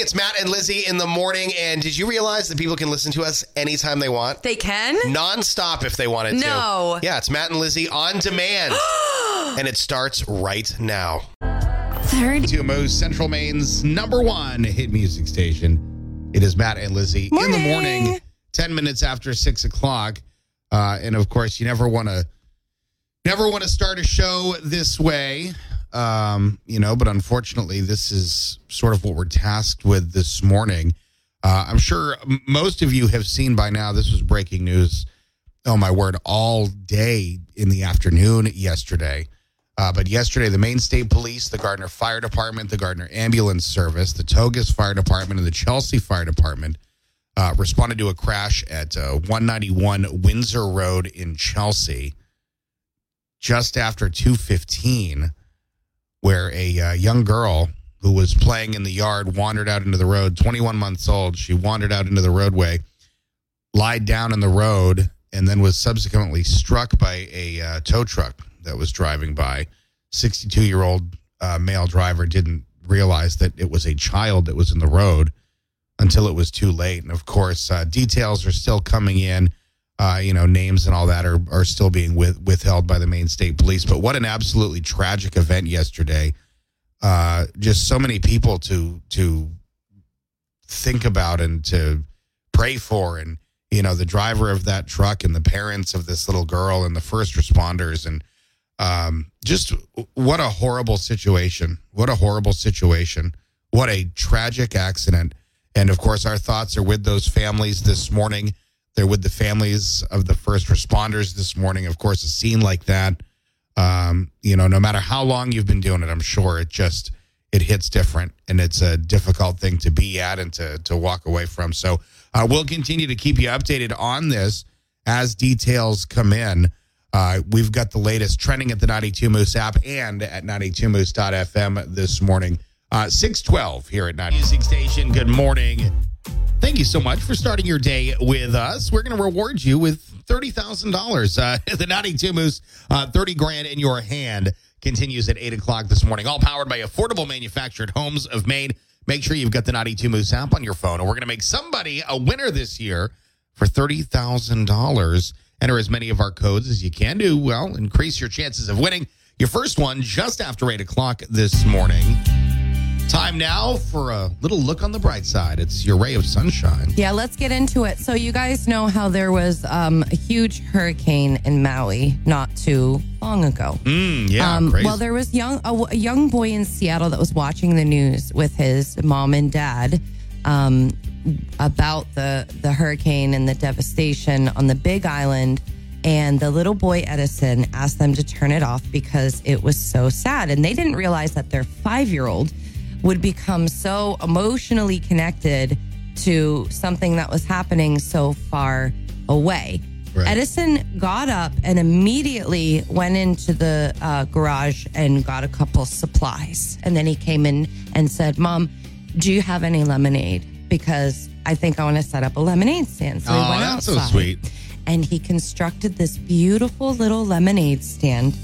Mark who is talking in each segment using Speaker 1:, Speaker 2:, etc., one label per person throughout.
Speaker 1: It's Matt and Lizzie in the morning. And did you realize that people can listen to us anytime they want?
Speaker 2: They can?
Speaker 1: Non-stop if they wanted to.
Speaker 2: No.
Speaker 1: Yeah, it's Matt and Lizzie on demand. and it starts right now.
Speaker 2: Third.
Speaker 3: to Mo's Central Maine's number one hit music station. It is Matt and Lizzie in the
Speaker 2: Morning.
Speaker 3: morning, 10 minutes after six o'clock. Uh, and of course, you never want to never want to start a show this way. Um, you know, but unfortunately, this is sort of what we're tasked with this morning. Uh, I'm sure most of you have seen by now. This was breaking news. Oh my word! All day in the afternoon yesterday. Uh, but yesterday, the Maine State Police, the Gardiner Fire Department, the Gardiner Ambulance Service, the Togus Fire Department, and the Chelsea Fire Department uh, responded to a crash at uh, 191 Windsor Road in Chelsea just after 215, where a uh, young girl who was playing in the yard wandered out into the road, 21 months old. She wandered out into the roadway, lied down in the road, and then was subsequently struck by a uh, tow truck that was driving by. 62 year old uh, male driver didn't realize that it was a child that was in the road until it was too late. And of course, uh, details are still coming in. Uh, you know, names and all that are, are still being with, withheld by the Maine State Police. But what an absolutely tragic event yesterday. Uh, just so many people to to think about and to pray for and you know the driver of that truck and the parents of this little girl and the first responders. And um, just what a horrible situation. What a horrible situation. What a tragic accident. And of course our thoughts are with those families this morning they're with the families of the first responders this morning. Of course a scene like that um, you know no matter how long you've been doing it i'm sure it just it hits different and it's a difficult thing to be at and to to walk away from. So uh, we'll continue to keep you updated on this as details come in. Uh, we've got the latest trending at the 92 moose app and at 92moose.fm this morning. Uh, 612 here at 90 music station. Good morning Thank you so much for starting your day with us. We're going to reward you with $30,000. Uh, the 92 Moose, uh, 30 grand in your hand continues at 8 o'clock this morning. All powered by affordable manufactured homes of Maine. Make sure you've got the 92 Moose app on your phone, and we're going to make somebody a winner this year for $30,000. Enter as many of our codes as you can do. Well, increase your chances of winning. Your first one just after 8 o'clock this morning. Time now for a little look on the bright side. It's your ray of sunshine.
Speaker 2: Yeah, let's get into it. So, you guys know how there was um, a huge hurricane in Maui not too long ago.
Speaker 3: Mm, yeah,
Speaker 2: Um, well, there was young a, a young boy in Seattle that was watching the news with his mom and dad um, about the the hurricane and the devastation on the Big Island. And the little boy Edison asked them to turn it off because it was so sad, and they didn't realize that their five year old would become so emotionally connected to something that was happening so far away.
Speaker 3: Right.
Speaker 2: Edison got up and immediately went into the uh, garage and got a couple supplies. And then he came in and said, Mom, do you have any lemonade? Because I think I want to set up a lemonade stand. So he
Speaker 3: Oh,
Speaker 2: went
Speaker 3: that's so
Speaker 2: outside
Speaker 3: sweet.
Speaker 2: and he constructed this beautiful little lemonade stand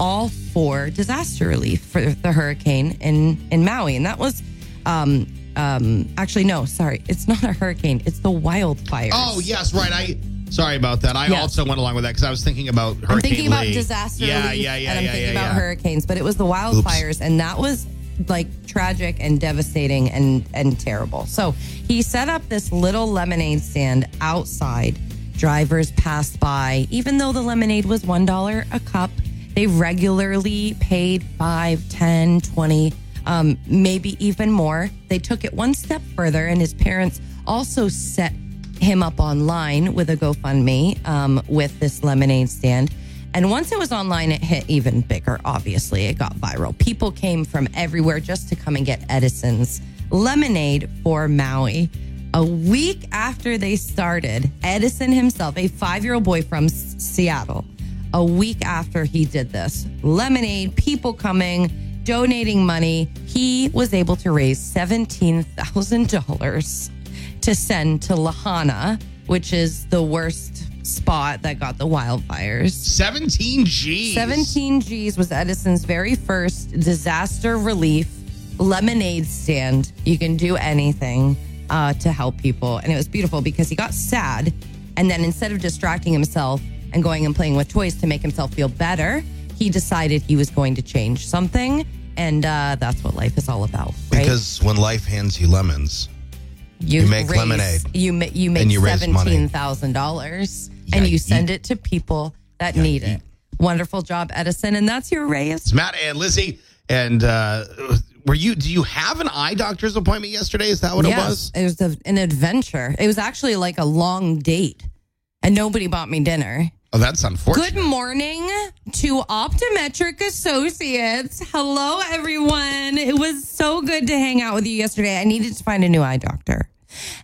Speaker 2: all for disaster relief for the hurricane in in Maui. And that was um um actually no sorry. It's not a hurricane. It's the wildfires.
Speaker 3: Oh, yes, right. I sorry about that. I also went along with that because I was thinking about Hurricane
Speaker 2: I'm thinking about
Speaker 3: Lee.
Speaker 2: disaster
Speaker 3: Yeah,
Speaker 2: relief
Speaker 3: yeah, yeah,
Speaker 2: and I'm
Speaker 3: yeah,
Speaker 2: thinking
Speaker 3: yeah,
Speaker 2: about hurricanes but it was the wildfires and that was like tragic and devastating and and terrible. So he set up this little lemonade stand outside. Drivers passed by even though the lemonade was one dollar a cup they regularly paid five ten twenty um, maybe even more they took it one step further and his parents also set him up online with a GoFundMe um, with this lemonade stand. And once it was online, it hit even bigger. Obviously, it got viral. People came from everywhere just to come and get Edison's lemonade for Maui. A week after they started, Edison himself, a five year old boy from Seattle, a week after he did this, lemonade, people coming, donating money, he was able to raise $17,000 to send to Lahaina, which is the worst spot that got the wildfires.
Speaker 3: 17 G's.
Speaker 2: 17 G's was Edison's very first disaster relief lemonade stand. You can do anything uh, to help people. And it was beautiful because he got sad. And then instead of distracting himself and going and playing with toys to make himself feel better, he decided he was going to change something. And uh, that's what life is all about, right?
Speaker 1: Because when life hands you lemons, you make
Speaker 2: raise-
Speaker 1: lemonade.
Speaker 2: You ma- you make
Speaker 1: And you raise
Speaker 2: seventeen thousand dollars,
Speaker 1: Yeah,
Speaker 2: and you
Speaker 1: you-
Speaker 2: send it to people that need it. Wonderful job, Edison, and that's your raise.
Speaker 3: It's Matt and Lizzie. And uh, were you? Do you have an eye doctor's appointment yesterday? Is that what it was?
Speaker 2: It was a, an adventure. It was actually like a long date, and nobody bought me dinner.
Speaker 3: Oh, that's unfortunate.
Speaker 2: Good morning to Optometric Associates. Hello, everyone. It was so good to hang out with you yesterday. I needed to find a new eye doctor.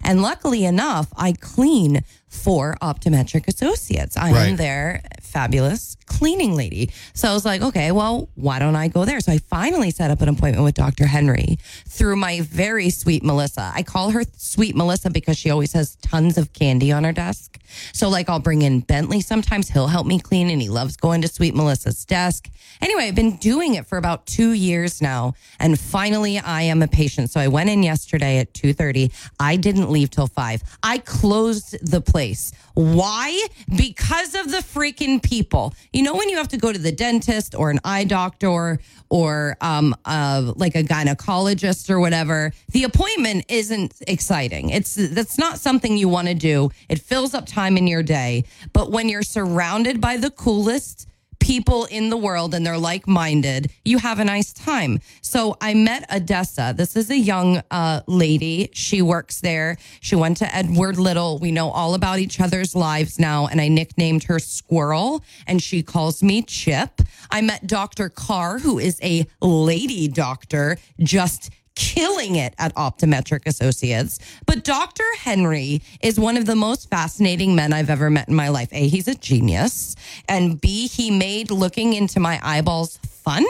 Speaker 2: And luckily enough, I clean for Optometric Associates. I am
Speaker 3: Right.
Speaker 2: their fabulous cleaning lady. So I was like, okay, well, why don't I go there? So I finally set up an appointment with Dr. Henry through my very sweet Melissa. I call her sweet Melissa because she always has tons of candy on her desk. So like I'll bring in Bentley sometimes, he'll help me clean and he loves going to sweet Melissa's desk. Anyway, I've been doing it for about 2 years now and finally I am a patient. So I went in yesterday at 2:30. I didn't leave till 5. I closed the place. Why? Because of the freaking people. You know when you have to go to the dentist or an eye doctor or um uh like a gynecologist or whatever, the appointment isn't exciting. It's that's not something you want to do. It fills up time in your day. But when you're surrounded by the coolest people in the world and they're like minded, you have a nice time. So I met Odessa. This is a young uh, lady. She works there. She went to Edward Little. We know all about each other's lives now. And I nicknamed her Squirrel and she calls me Chip. I met Dr. Carr, who is a lady doctor, just killing it at Optometric Associates. But Dr. Henry is one of the most fascinating men I've ever met in my life. A, he's a genius. And B, he made looking into my eyeballs fun,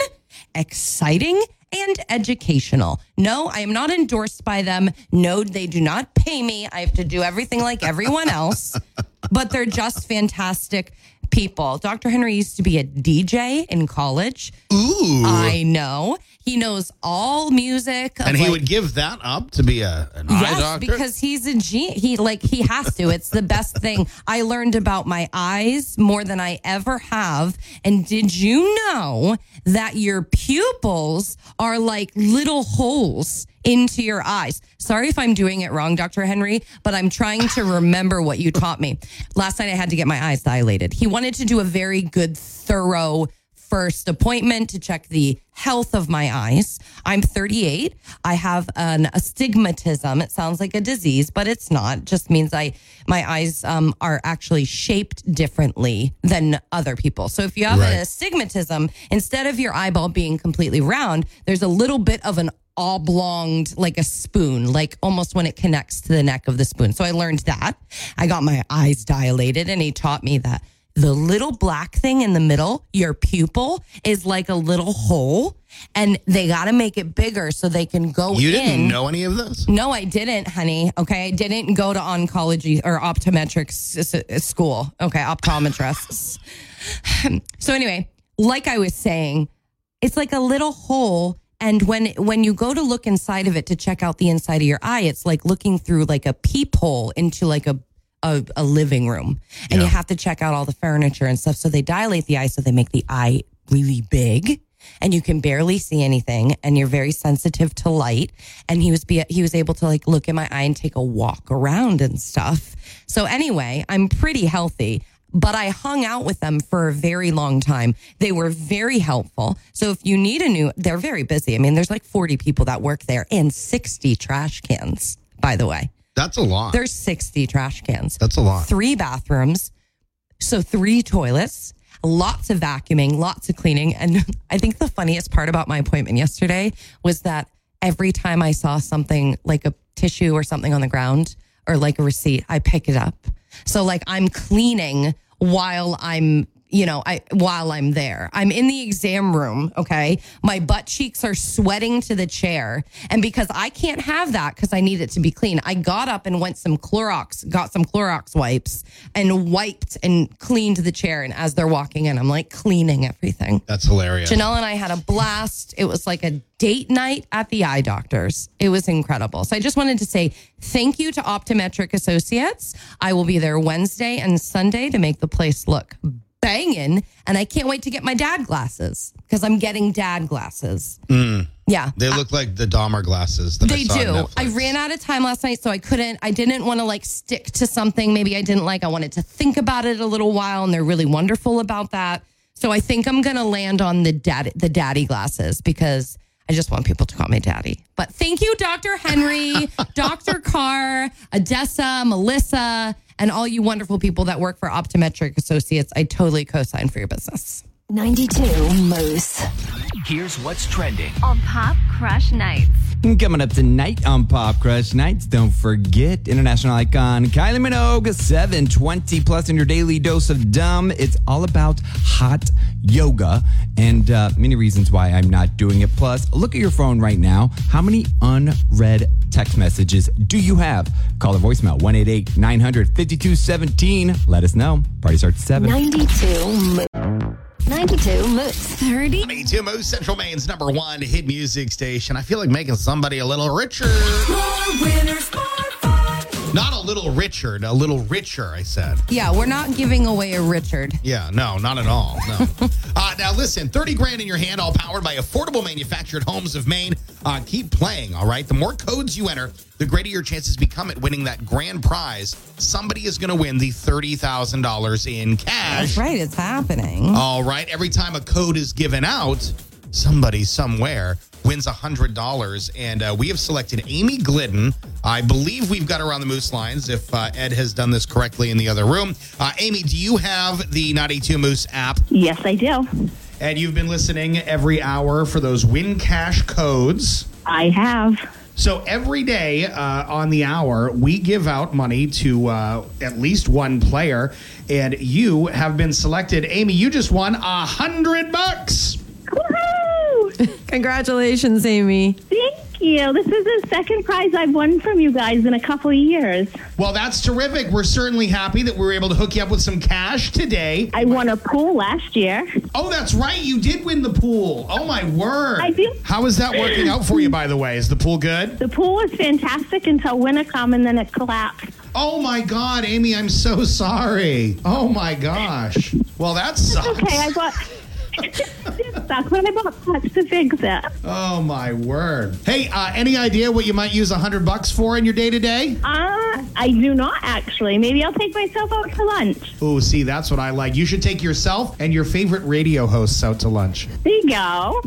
Speaker 2: exciting, and educational. No, I am not endorsed by them. No, they do not pay me. I have to do everything like everyone else, but they're just fantastic people. Dr. Henry used to be a DJ in college.
Speaker 3: Ooh.
Speaker 2: I know. He knows all music.
Speaker 3: and he
Speaker 2: like-
Speaker 3: would give that up to be a, an eye
Speaker 2: Yes,
Speaker 3: doctor?
Speaker 2: because he's a G. He like he has to. It's the best thing. I learned about my eyes more than I ever have. And did you know that your pupils are like little holes into your eyes? Sorry if I'm doing it wrong, Dr. Henry, but I'm trying to remember what you taught me. Last night I had to get my eyes dilated. He wanted to do a very good, thorough first appointment to check the health of my eyes. I'm 38. I have an astigmatism. It sounds like a disease, but it's not. It just means I my eyes um, are actually shaped differently than other people. So if you have
Speaker 3: Right.
Speaker 2: an astigmatism, instead of your eyeball being completely round, there's a little bit of an oblonged like a spoon like almost when it connects to the neck of the spoon so i learned that i got my eyes dilated and he taught me that the little black thing in the middle, your pupil, is like a little hole, and they got to make it bigger so they can go
Speaker 3: you
Speaker 2: in.
Speaker 3: didn't know any of this?
Speaker 2: No, I didn't, honey. Okay, I didn't go to oncology or optometrics school. Okay, optometrists. so anyway, like I was saying, it's like a little hole. And when when you go to look inside of it to check out the inside of your eye, it's like looking through like a peephole into like a a, a living room, and you have to check out all the furniture and stuff. So they dilate the eye, so they make the eye really big, and you can barely see anything, and you're very sensitive to light. And he was be he was able to like look in my eye and take a walk around and stuff. So anyway, I'm pretty healthy but I hung out with them for a very long time. They were very helpful. So if you need a new, they're very busy. I mean, there's like 40 people that work there and 60 trash cans, by the way.
Speaker 3: That's a lot.
Speaker 2: There's 60 trash cans,
Speaker 3: That's a lot.
Speaker 2: three bathrooms, so three toilets, lots of vacuuming, lots of cleaning. And I think the funniest part about my appointment yesterday was that every time I saw something like a tissue or something on the ground or like a receipt, I pick it up. So like I'm cleaning while I'm you know, I while I'm there. I'm in the exam room, okay? My butt cheeks are sweating to the chair. And because I can't have that because I need it to be clean, I got up and went some Clorox, got some Clorox wipes and wiped and cleaned the chair. And as they're walking in, I'm like cleaning everything.
Speaker 3: That's hilarious.
Speaker 2: Janelle and I had a blast. It was like a date night at the eye doctors. It was incredible. So I just wanted to say thank you to Optometric Associates. I will be there Wednesday and Sunday to make the place look banging. And I can't wait to get my dad glasses because I'm getting dad glasses. Mm. Yeah.
Speaker 3: They look like the Dahmer glasses. I
Speaker 2: They do. I ran out of time last night, so I couldn't. I didn't want to like stick to something maybe I didn't like. I wanted to think about it a little while, and they're really wonderful about that. So I think I'm gonna land on the daddy, the daddy glasses because I just want people to call me daddy. But thank you, Dr. Henry, Dr. Carr, Odessa, Melissa, and all you wonderful people that work for Optometric Associates. I totally co-sign for your business.
Speaker 4: 92 Moose.
Speaker 5: Here's what's trending.
Speaker 6: on Pop Crush Nights.
Speaker 7: Coming up tonight on Pop Crush Nights, don't forget international icon Kylie Minogue, 720 plus in your daily dose of dumb. It's all about hot yoga and uh, many reasons why I'm not doing it. Plus, look at your phone right now. How many unread text messages do you have? Call the voicemail 188 900 5217. Let us know. Party starts at 7.
Speaker 4: 92 Moose. 92 Moose.
Speaker 6: 30
Speaker 3: Me too, Moose Central Maine's number one hit music station. I feel like making somebody a little richer. Not a little Richard, a little richer, I said.
Speaker 2: Yeah, we're not giving away a Richard.
Speaker 3: Yeah, no, not at all. No. uh, now, listen 30 grand in your hand, all powered by affordable manufactured homes of Maine. Uh, keep playing, all right? The more codes you enter, the greater your chances become at winning that grand prize. Somebody is going to win the $30,000 in cash.
Speaker 2: That's right, it's happening.
Speaker 3: All right. Every time a code is given out, somebody somewhere wins $100. And uh, we have selected Amy Glidden. I believe we've got her on the Moose lines if uh, Ed has done this correctly in the other room. Uh, Amy, do you have the 92 Moose app?
Speaker 8: Yes, I do.
Speaker 3: And you've been listening every hour for those win cash codes.
Speaker 8: I have.
Speaker 3: So every day uh, on the hour, we give out money to uh, at least one player, and you have been selected. Amy, you just won a hundred bucks.
Speaker 8: Woohoo!
Speaker 2: Congratulations, Amy.
Speaker 8: Thank you. This is the second prize I've won from you guys in a couple years.
Speaker 3: Well, that's terrific. We're certainly happy that we were able to hook you up with some cash today.
Speaker 8: I won a pool last year.
Speaker 3: Oh, that's right. You did win the pool. Oh, my word.
Speaker 8: I did.
Speaker 3: How is that working out for you, by the way? Is the pool good?
Speaker 8: The pool was fantastic until winter come and then it collapsed.
Speaker 3: Oh, my God, Amy, I'm so sorry. Oh, my gosh. Well, that sucks.
Speaker 8: Okay, I bought. That's when I bought parts to fix it.
Speaker 3: Oh my word! Hey, uh, any idea what you might use a hundred bucks for in your day to day?
Speaker 8: Uh, I do not actually. Maybe I'll take myself out to lunch.
Speaker 3: Oh, see, that's what I like. You should take yourself and your favorite radio hosts out to lunch.
Speaker 8: There you go.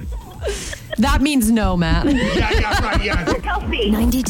Speaker 2: That means no, Matt.
Speaker 3: Yeah, yeah, right, yeah.
Speaker 4: 92